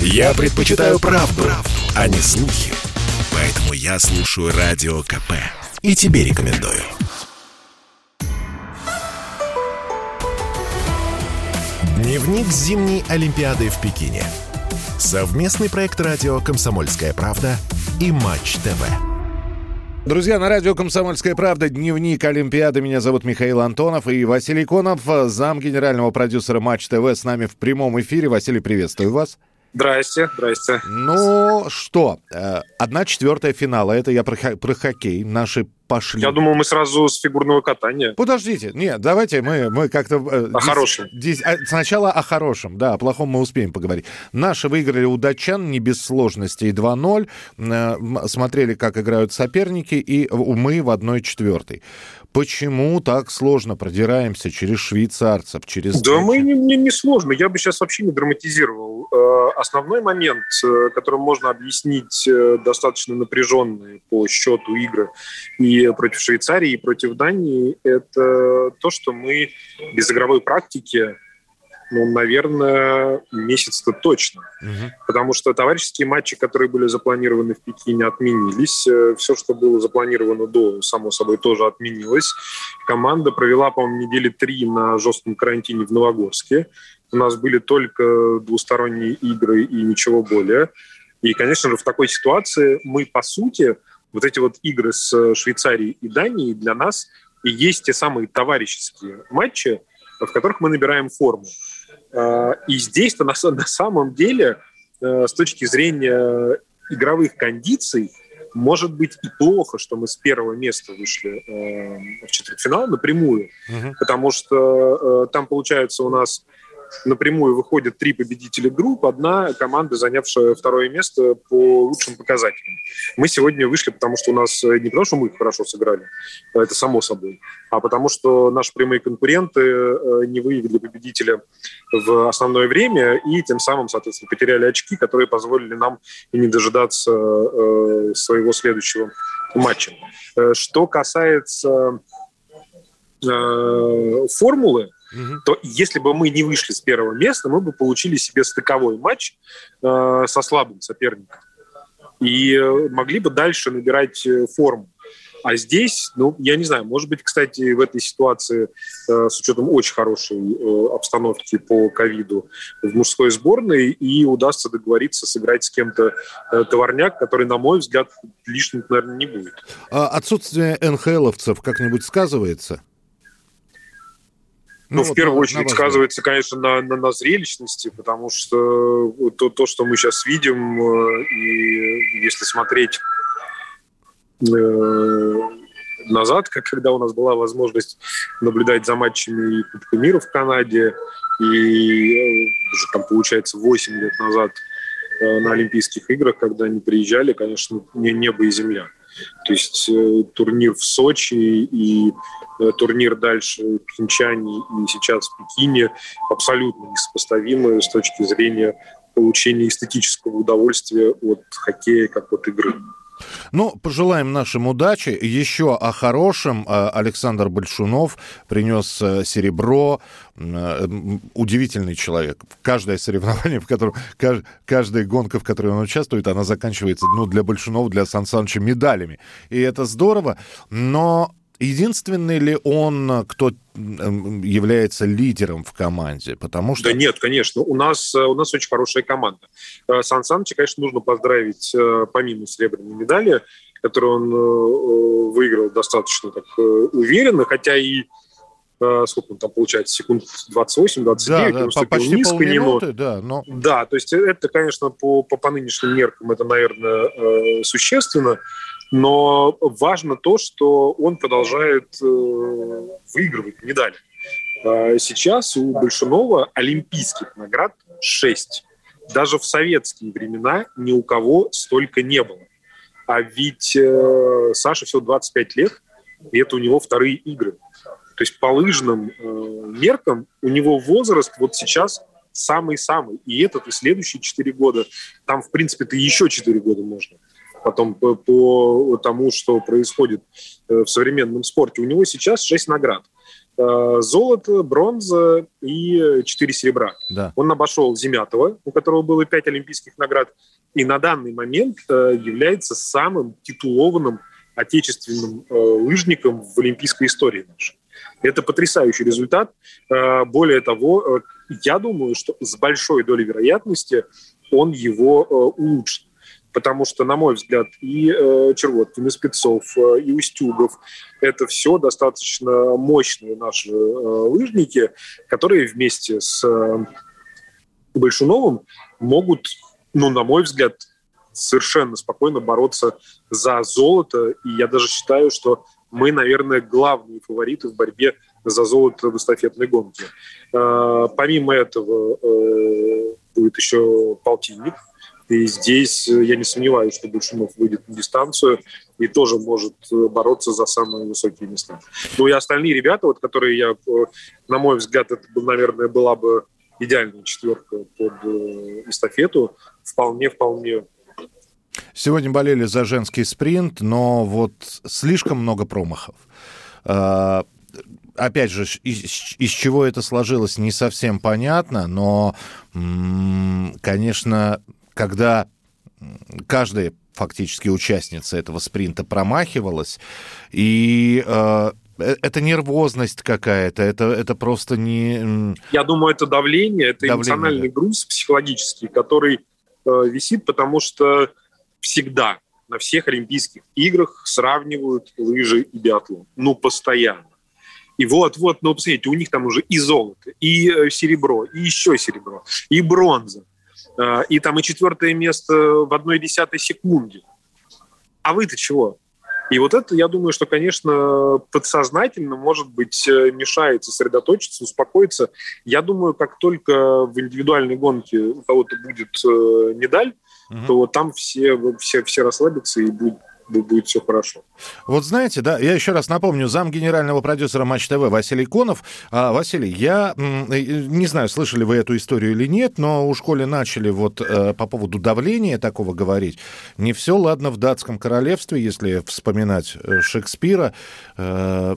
Я предпочитаю правду, правду, а не слухи. Поэтому я слушаю Радио КП. И тебе рекомендую. Дневник зимней Олимпиады в Пекине. Совместный проект радио «Комсомольская правда» и «Матч ТВ». Друзья, на радио «Комсомольская правда» дневник Олимпиады. Меня зовут Михаил Антонов и Василий Конов, зам генерального продюсера «Матч ТВ» с нами в прямом эфире. Василий, приветствую вас. Здрасте, здрасте. Ну что, э, одна четвертая финала. Это я про, про хоккей. Наши пошли. Я думал, мы сразу с фигурного катания. Подождите, нет, давайте мы, мы как-то... Э, о хорошем. А, сначала о хорошем, да, о плохом мы успеем поговорить. Наши выиграли у датчан не без сложностей 2-0. Э, смотрели, как играют соперники, и мы в одной четвертой. Почему так сложно продираемся через швейцарцев, через... Да мы не, не, не сложно. Я бы сейчас вообще не драматизировал. Э, основной момент, э, которым можно объяснить э, достаточно напряженные по счету игры и против Швейцарии, и против Дании, это то, что мы без игровой практики ну, наверное, месяц-то точно. Угу. Потому что товарищеские матчи, которые были запланированы в Пекине, отменились. Э, Все, что было запланировано до, само собой, тоже отменилось. Команда провела, по-моему, недели три на жестком карантине в Новогорске. У нас были только двусторонние игры и ничего более. И, конечно же, в такой ситуации мы, по сути, вот эти вот игры с Швейцарией и Данией для нас и есть те самые товарищеские матчи, в которых мы набираем форму. А, и здесь-то на, на самом деле э, с точки зрения игровых кондиций может быть и плохо, что мы с первого места вышли э, в четвертьфинал напрямую, угу. потому что э, там получается у нас напрямую выходят три победителя групп, одна команда, занявшая второе место по лучшим показателям. Мы сегодня вышли, потому что у нас э, не потому, что мы хорошо сыграли, а это само собой, а потому что наши прямые конкуренты э, не выявили победителя в основное время и тем самым, соответственно, потеряли очки, которые позволили нам и не дожидаться э, своего следующего матча. Что касается формулы, угу. то если бы мы не вышли с первого места, мы бы получили себе стыковой матч э, со слабым соперником. И э, могли бы дальше набирать э, форму. А здесь, ну, я не знаю, может быть, кстати, в этой ситуации, э, с учетом очень хорошей э, обстановки по ковиду в мужской сборной, и удастся договориться сыграть с кем-то э, товарняк, который, на мой взгляд, лишним, наверное, не будет. А отсутствие НХЛовцев как-нибудь сказывается? Ну, ну в вот первую на, очередь на сказывается, конечно, на, на, на зрелищности, потому что то, то, что мы сейчас видим, э, и если смотреть э, назад, как когда у нас была возможность наблюдать за матчами Кубка мира в Канаде, и э, уже там, получается, 8 лет назад э, на Олимпийских играх, когда они приезжали, конечно, не небо и земля. То есть э, турнир в Сочи и э, турнир дальше в Пхенчане и сейчас в Пекине абсолютно несопоставимы с точки зрения получения эстетического удовольствия от хоккея как от игры. Ну, пожелаем нашим удачи. Еще о хорошем. Э, Александр Большунов принес э, серебро. Э, удивительный человек. Каждое соревнование, в котором, каждая гонка, в которой он участвует, она заканчивается, ну, для Большунова, для Сан Саныча медалями. И это здорово. Но Единственный ли он, кто является лидером в команде? Потому что... Да нет, конечно. У нас, у нас очень хорошая команда. Э, Сан Саныча, конечно, нужно поздравить э, помимо серебряной медали, которую он э, выиграл достаточно так уверенно, хотя и сколько он там получается, секунд 28-29, да, да, он почти низко, полминуты, да, но... Да, то есть это, конечно, по, по, по нынешним меркам это, наверное, существенно, но важно то, что он продолжает э, выигрывать медали. А сейчас у Большунова олимпийских наград 6. Даже в советские времена ни у кого столько не было. А ведь э, Саша всего 25 лет, и это у него вторые игры. То есть по лыжным э, меркам у него возраст вот сейчас самый-самый. И этот, и следующие 4 года. Там, в принципе-то, еще 4 года можно потом по, по тому, что происходит э, в современном спорте. У него сейчас 6 наград. э, золото, бронза и 4 серебра. Да. Он обошел Земятова, у которого было 5 олимпийских наград, и на данный момент э, является самым титулованным отечественным лыжником в олимпийской истории нашей. Это потрясающий результат. Более того, я думаю, что с большой долей вероятности он его улучшит потому что, на мой взгляд, и э, Червоткин, и Спецов, э, и Устюгов – это все достаточно мощные наши э, лыжники, которые вместе с э, Большуновым могут, ну, на мой взгляд, совершенно спокойно бороться за золото. И я даже считаю, что мы, наверное, главные фавориты в борьбе за золото в эстафетной гонке. Э, помимо этого э, будет еще полтинник – и здесь э, я не сомневаюсь, что Большунов выйдет на дистанцию и тоже может э, бороться за самые высокие места. Ну и остальные ребята, вот, которые я, э, на мой взгляд, это, наверное, была бы идеальная четверка под эстафету, вполне-вполне Сегодня болели за женский спринт, но вот слишком много промахов. Опять же, из чего это сложилось, не совсем понятно, но, конечно, когда каждая фактически участница этого спринта промахивалась, и э, э, это нервозность какая-то, это, это просто не... Я думаю, это давление, это давление, эмоциональный да. груз психологический, который э, висит, потому что всегда на всех Олимпийских играх сравнивают лыжи и биатлон. Ну, постоянно. И вот-вот, ну, посмотрите, у них там уже и золото, и э, серебро, и еще серебро, и бронза. Э, и там и четвертое место в одной десятой секунде. А вы-то чего? И вот это, я думаю, что, конечно, подсознательно, может быть, э, мешает сосредоточиться, успокоиться. Я думаю, как только в индивидуальной гонке у кого-то будет э, медаль, угу. то там все, все, все расслабятся и будет будет все хорошо. Вот знаете, да, я еще раз напомню, зам генерального продюсера Матч ТВ Василий Конов. А, Василий, я не знаю, слышали вы эту историю или нет, но у школе начали вот э, по поводу давления такого говорить. Не все ладно в датском королевстве, если вспоминать э, Шекспира. Э,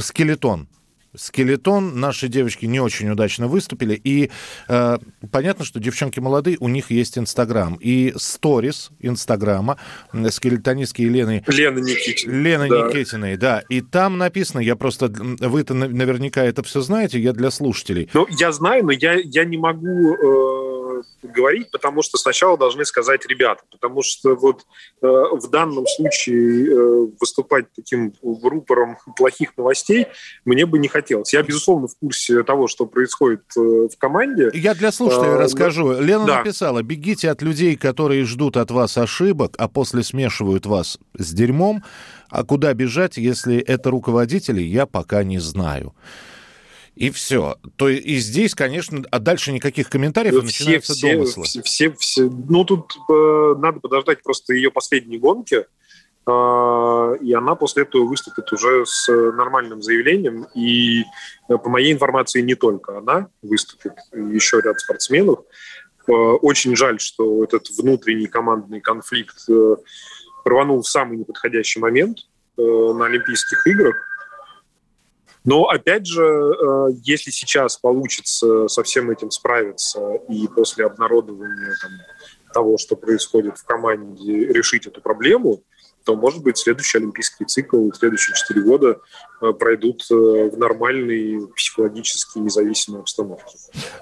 скелетон скелетон. Наши девочки не очень удачно выступили. И э, понятно, что девчонки молодые, у них есть Инстаграм. И сторис Инстаграма скелетонистки Елены... Лены Никитиной. Лены да. Никитиной, да. И там написано, я просто... Вы-то наверняка это все знаете, я для слушателей. Ну, я знаю, но я, я не могу... Э говорить, потому что сначала должны сказать ребята, потому что вот э, в данном случае э, выступать таким рупором плохих новостей мне бы не хотелось. Я, безусловно, в курсе того, что происходит э, в команде. Я для слушателей э, расскажу. Да. Лена да. написала, бегите от людей, которые ждут от вас ошибок, а после смешивают вас с дерьмом. А куда бежать, если это руководители, я пока не знаю и все. То и здесь, конечно, а дальше никаких комментариев, все, начинаются все, домыслы. Все, все, все, ну, тут э, надо подождать просто ее последние гонки, э, и она после этого выступит уже с нормальным заявлением, и э, по моей информации не только она выступит, еще ряд спортсменов. Э, очень жаль, что этот внутренний командный конфликт э, рванул в самый неподходящий момент э, на Олимпийских играх, но, опять же, э, если сейчас получится со всем этим справиться и после обнародования там, того, что происходит в команде, решить эту проблему, то, может быть, следующий олимпийский цикл, следующие четыре года э, пройдут э, в нормальной психологически независимой обстановке.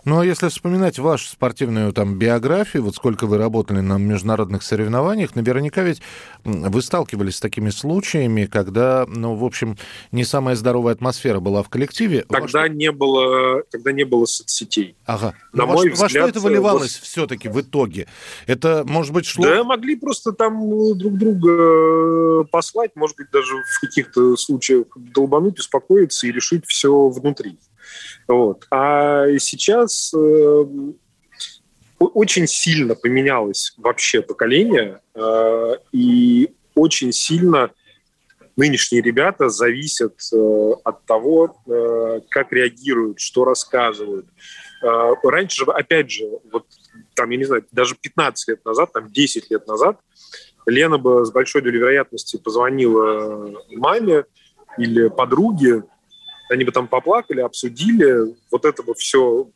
Ну, а если вспоминать вашу спортивную там биографию, вот сколько вы работали на международных соревнованиях, наверняка ведь вы сталкивались с такими случаями, когда, ну, в общем, не самая здоровая атмосфера была в коллективе. Тогда во не было, тогда не было соцсетей. Ага. На Но мой во, взгляд, во что это выливалось вот... все-таки в итоге? Это, может быть, шло... Да, могли просто там друг друга Э, послать, может быть, даже в каких-то случаях долбануть, успокоиться и решить все внутри. Вот. А сейчас э, очень сильно поменялось вообще поколение, э, и очень сильно нынешние ребята зависят э, от того, э, как реагируют, что рассказывают. Э, раньше же, опять же, вот там, я не знаю, даже 15 лет назад, там 10 лет назад Лена бы с большой долей вероятности позвонила маме, или подруги, они бы там поплакали, обсудили, вот это бы все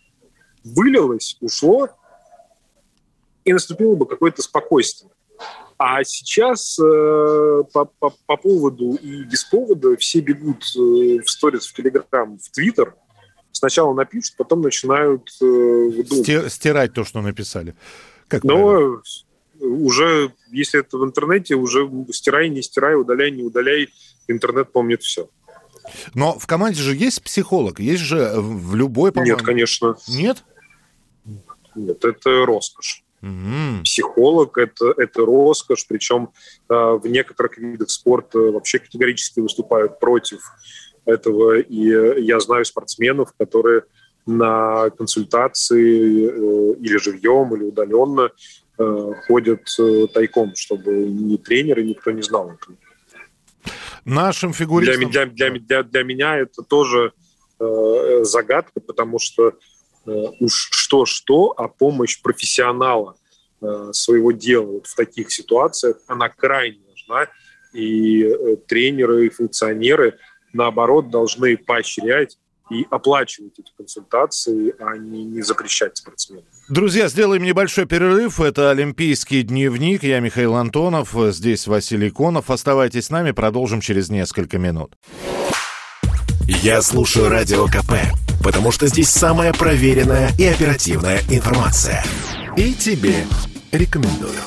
вылилось, ушло, и наступило бы какое-то спокойствие. А сейчас э, по, по, по поводу и без повода все бегут э, в сторис, в Телеграм, в Твиттер. Сначала напишут, потом начинают э, стирать то, что написали. Как Но правильно? Уже, если это в интернете, уже стирай, не стирай, удаляй, не удаляй, интернет помнит все. Но в команде же есть психолог, есть же в любой, по-моему... Нет, конечно. Нет? Нет, это роскошь. Угу. Психолог это, это роскошь, причем э, в некоторых видах спорта вообще категорически выступают против этого. И я знаю спортсменов, которые на консультации э, или живьем, или удаленно э, ходят э, тайком, чтобы ни тренеры, никто не знал этого. Нашим фигуристам... Для, для, для, для, для меня это тоже э, загадка, потому что Э, уж что-что, а помощь профессионала э, своего дела вот в таких ситуациях, она крайне важна. И э, тренеры и функционеры, наоборот, должны поощрять и оплачивать эти консультации, а не, не запрещать спортсменам. Друзья, сделаем небольшой перерыв. Это «Олимпийский дневник». Я Михаил Антонов, здесь Василий Конов. Оставайтесь с нами, продолжим через несколько минут. Я слушаю Радио КП потому что здесь самая проверенная и оперативная информация. И тебе рекомендую.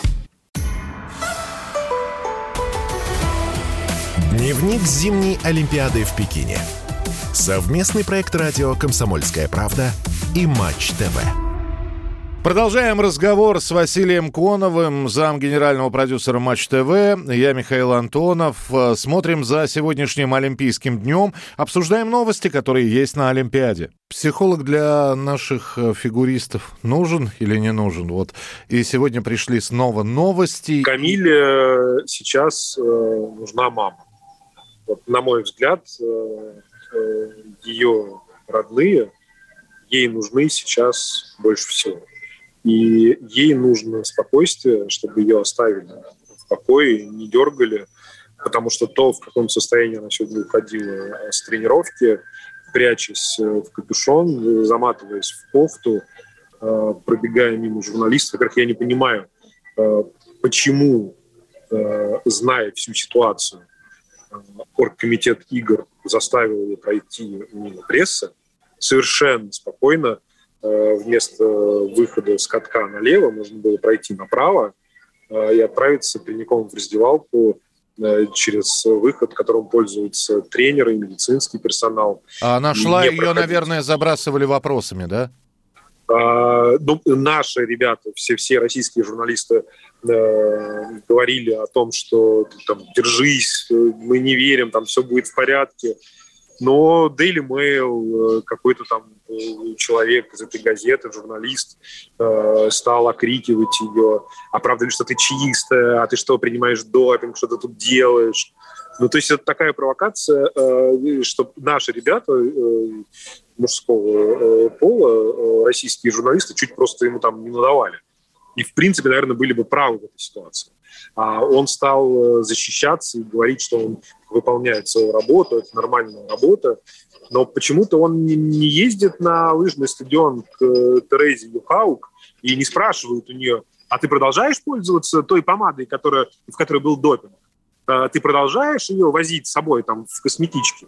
Дневник зимней Олимпиады в Пекине. Совместный проект радио «Комсомольская правда» и «Матч ТВ». Продолжаем разговор с Василием Коновым, зам генерального продюсера Матч ТВ. Я Михаил Антонов. Смотрим за сегодняшним Олимпийским днем. Обсуждаем новости, которые есть на Олимпиаде. Психолог для наших э, фигуристов нужен или не нужен? Вот. И сегодня пришли снова новости. Камиле сейчас э, нужна мама. Вот, на мой взгляд, э, э, ее родные ей нужны сейчас больше всего. И ей нужно спокойствие, чтобы ее оставили в покое, не дергали, потому что то, в каком состоянии она сегодня уходила с тренировки, прячась в капюшон, заматываясь в кофту, э, пробегая мимо журналистов, во-первых, я не понимаю, э, почему, э, зная всю ситуацию, оргкомитет игр заставил ее пройти мимо прессы, совершенно спокойно Э, вместо выхода с катка налево можно было пройти направо э, и отправиться прямиком в раздевалку э, через выход, которым пользуются тренеры и медицинский персонал. А она шла, ее, проходить. наверное, забрасывали вопросами, да? А, ну, наши ребята, все, все российские журналисты э, говорили о том, что там, держись, мы не верим, там все будет в порядке. Но Daily Mail, какой-то там человек из этой газеты, журналист, э, стал окрикивать ее, а правда ли, что ты чистая, а ты что, принимаешь допинг, что ты тут делаешь? Ну, то есть это такая провокация, э, что наши ребята э, мужского пола, российские журналисты, чуть просто ему там не надавали. И, в принципе, наверное, были бы правы в этой ситуации. А он стал защищаться и говорить, что он выполняет свою работу, это нормальная работа, но почему-то он не ездит на лыжный стадион к э, Терезе Юхаук и не спрашивает у нее, а ты продолжаешь пользоваться той помадой, которая, в которой был допинг? Ты продолжаешь ее возить с собой там в косметичке?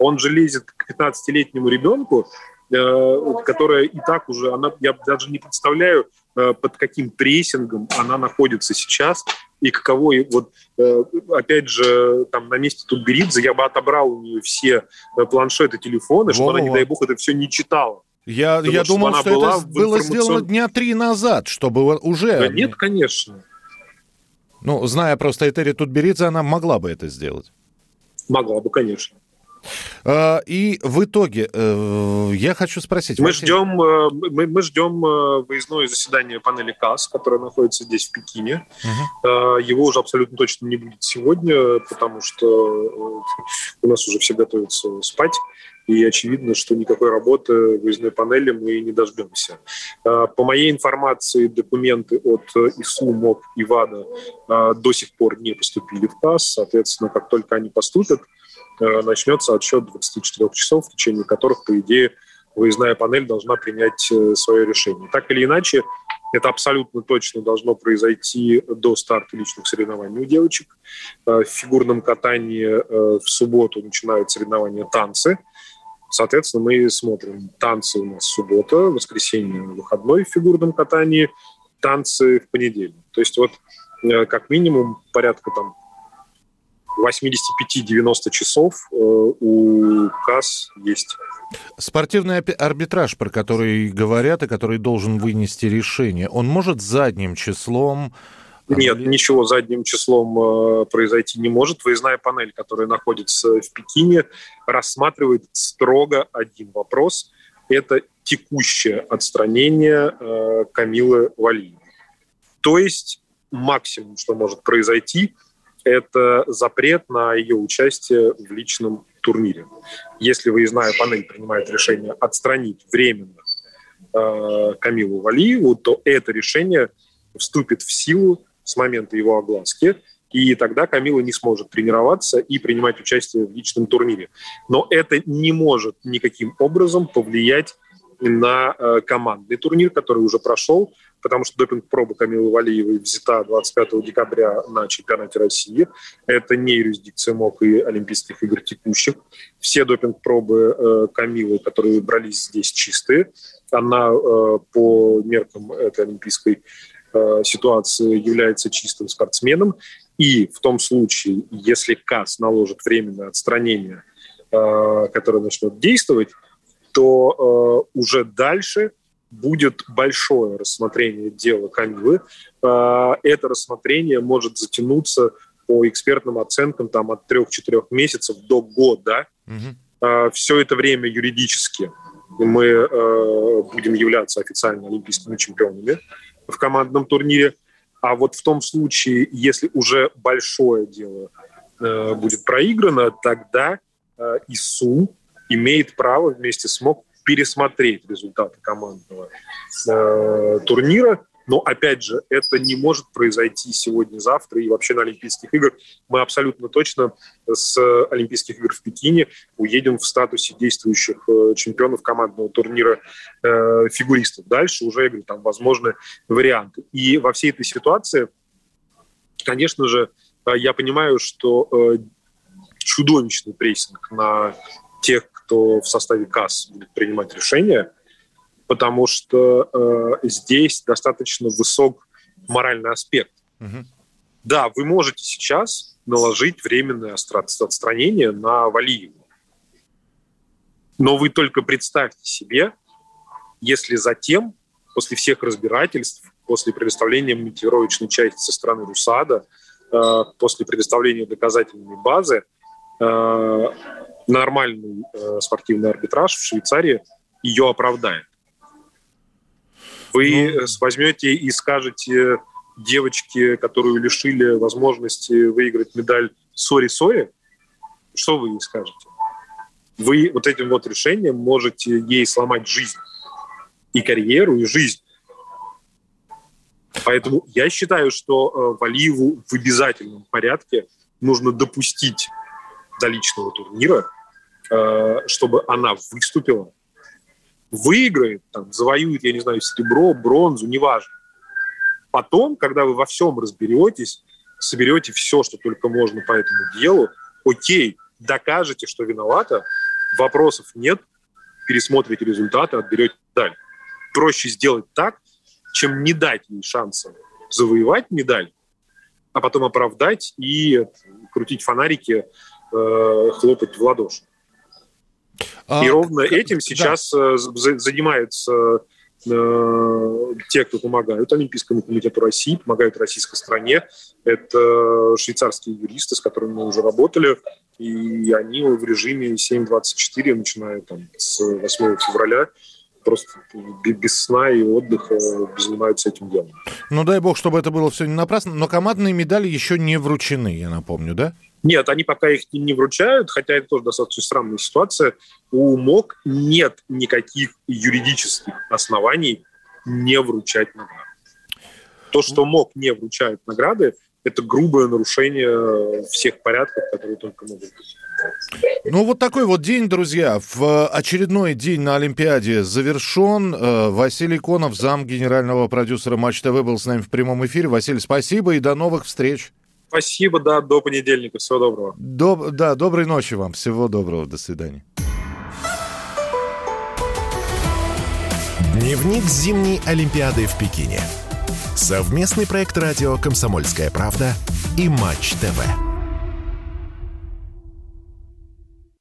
Он же лезет к 15-летнему ребенку, э, которая и так уже, она, я даже не представляю, Э, под каким прессингом она находится сейчас и каково, вот э, опять же, там на месте Тутберидзе я бы отобрал у нее все планшеты, телефоны, чтобы она, не дай бог, это все не читала. Я, я думал, что это было информацион... сделано дня три назад, чтобы уже... Да нет, конечно. Ну, зная просто Этери Тутберидзе, она могла бы это сделать. Могла бы, конечно. А, и в итоге э, я хочу спросить. Мы ждем, э, мы, мы ждем э, выездное заседание панели КАС, которое находится здесь в Пекине. Угу. Его уже абсолютно точно не будет сегодня, потому что у нас уже все готовятся спать. И очевидно, что никакой работы выездной панели мы не дождемся. По моей информации, документы от ИСУ, МОК и ВАДА до сих пор не поступили в КАС. Соответственно, как только они поступят, начнется отсчет 24 часов, в течение которых, по идее, выездная панель должна принять свое решение. Так или иначе, это абсолютно точно должно произойти до старта личных соревнований у девочек. В фигурном катании в субботу начинают соревнования танцы. Соответственно, мы смотрим танцы у нас суббота, воскресенье, выходной в фигурном катании, танцы в понедельник. То есть вот э, как минимум порядка там 85-90 часов э, у КАС есть. Спортивный арбитраж, про который говорят и который должен вынести решение, он может задним числом нет, ничего задним числом э, произойти не может. Выездная панель, которая находится в Пекине, рассматривает строго один вопрос. Это текущее отстранение э, Камилы Валиевой. То есть максимум, что может произойти, это запрет на ее участие в личном турнире. Если выездная панель принимает решение отстранить временно э, Камилу Валиеву, то это решение вступит в силу с момента его огласки, и тогда Камила не сможет тренироваться и принимать участие в личном турнире. Но это не может никаким образом повлиять на э, командный турнир, который уже прошел, потому что допинг-проба Камилы Валиевой взята 25 декабря на чемпионате России. Это не юрисдикция МОК и Олимпийских игр текущих. Все допинг-пробы э, Камилы, которые брались здесь, чистые. Она э, по меркам этой олимпийской ситуации является чистым спортсменом. И в том случае, если КАС наложит временное отстранение, которое начнет действовать, то э, уже дальше будет большое рассмотрение дела Камилы. Это рассмотрение может затянуться по экспертным оценкам там, от 3-4 месяцев до года. Угу. Все это время юридически мы будем являться официально олимпийскими чемпионами в командном турнире. А вот в том случае, если уже большое дело э, будет проиграно, тогда э, ИСУ имеет право вместе с МОК пересмотреть результаты командного э, турнира но, опять же, это не может произойти сегодня-завтра и вообще на Олимпийских играх. Мы абсолютно точно с Олимпийских игр в Пекине уедем в статусе действующих э, чемпионов командного турнира э, фигуристов. Дальше уже, я говорю, там возможны варианты. И во всей этой ситуации, конечно же, э, я понимаю, что э, чудовищный прессинг на тех, кто в составе КАС будет принимать решения – потому что э, здесь достаточно высок моральный аспект. Угу. Да, вы можете сейчас наложить временное отстранение на Валиеву. Но вы только представьте себе, если затем, после всех разбирательств, после предоставления мотивировочной части со стороны РУСАДА, э, после предоставления доказательной базы, э, нормальный э, спортивный арбитраж в Швейцарии ее оправдает. Вы ну... возьмете и скажете девочке, которую лишили возможности выиграть медаль «Sorry-sorry», что вы ей скажете? Вы вот этим вот решением можете ей сломать жизнь. И карьеру, и жизнь. Поэтому я считаю, что э, Валиеву в обязательном порядке нужно допустить до личного турнира, э, чтобы она выступила, выиграет, там, завоюет, я не знаю, серебро, бронзу, неважно. Потом, когда вы во всем разберетесь, соберете все, что только можно по этому делу, окей, докажете, что виновата, вопросов нет, пересмотрите результаты, отберете медаль. Проще сделать так, чем не дать ей шанса завоевать медаль, а потом оправдать и крутить фонарики, э, хлопать в ладоши. А, и ровно этим сейчас да. Э, занимаются э, те, кто помогают Олимпийскому комитету России, помогают российской стране. Это швейцарские юристы, с которыми мы уже работали, и они в режиме 7.24, начиная там, с 8 февраля, просто без сна и отдыха занимаются этим делом. Ну, дай бог, чтобы это было все не напрасно. Но командные медали еще не вручены, я напомню, да? Нет, они пока их не вручают, хотя это тоже достаточно странная ситуация. У МОК нет никаких юридических оснований не вручать награды. То, что МОК не вручает награды, это грубое нарушение всех порядков, которые только могут быть. Ну, вот такой вот день, друзья. В очередной день на Олимпиаде завершен. Э, Василий Конов, зам генерального продюсера Матч ТВ, был с нами в прямом эфире. Василий, спасибо и до новых встреч. Спасибо, да, до понедельника. Всего доброго. Доб... Да, доброй ночи вам. Всего доброго. До свидания. Дневник зимней Олимпиады в Пекине. Совместный проект радио «Комсомольская правда» и «Матч ТВ».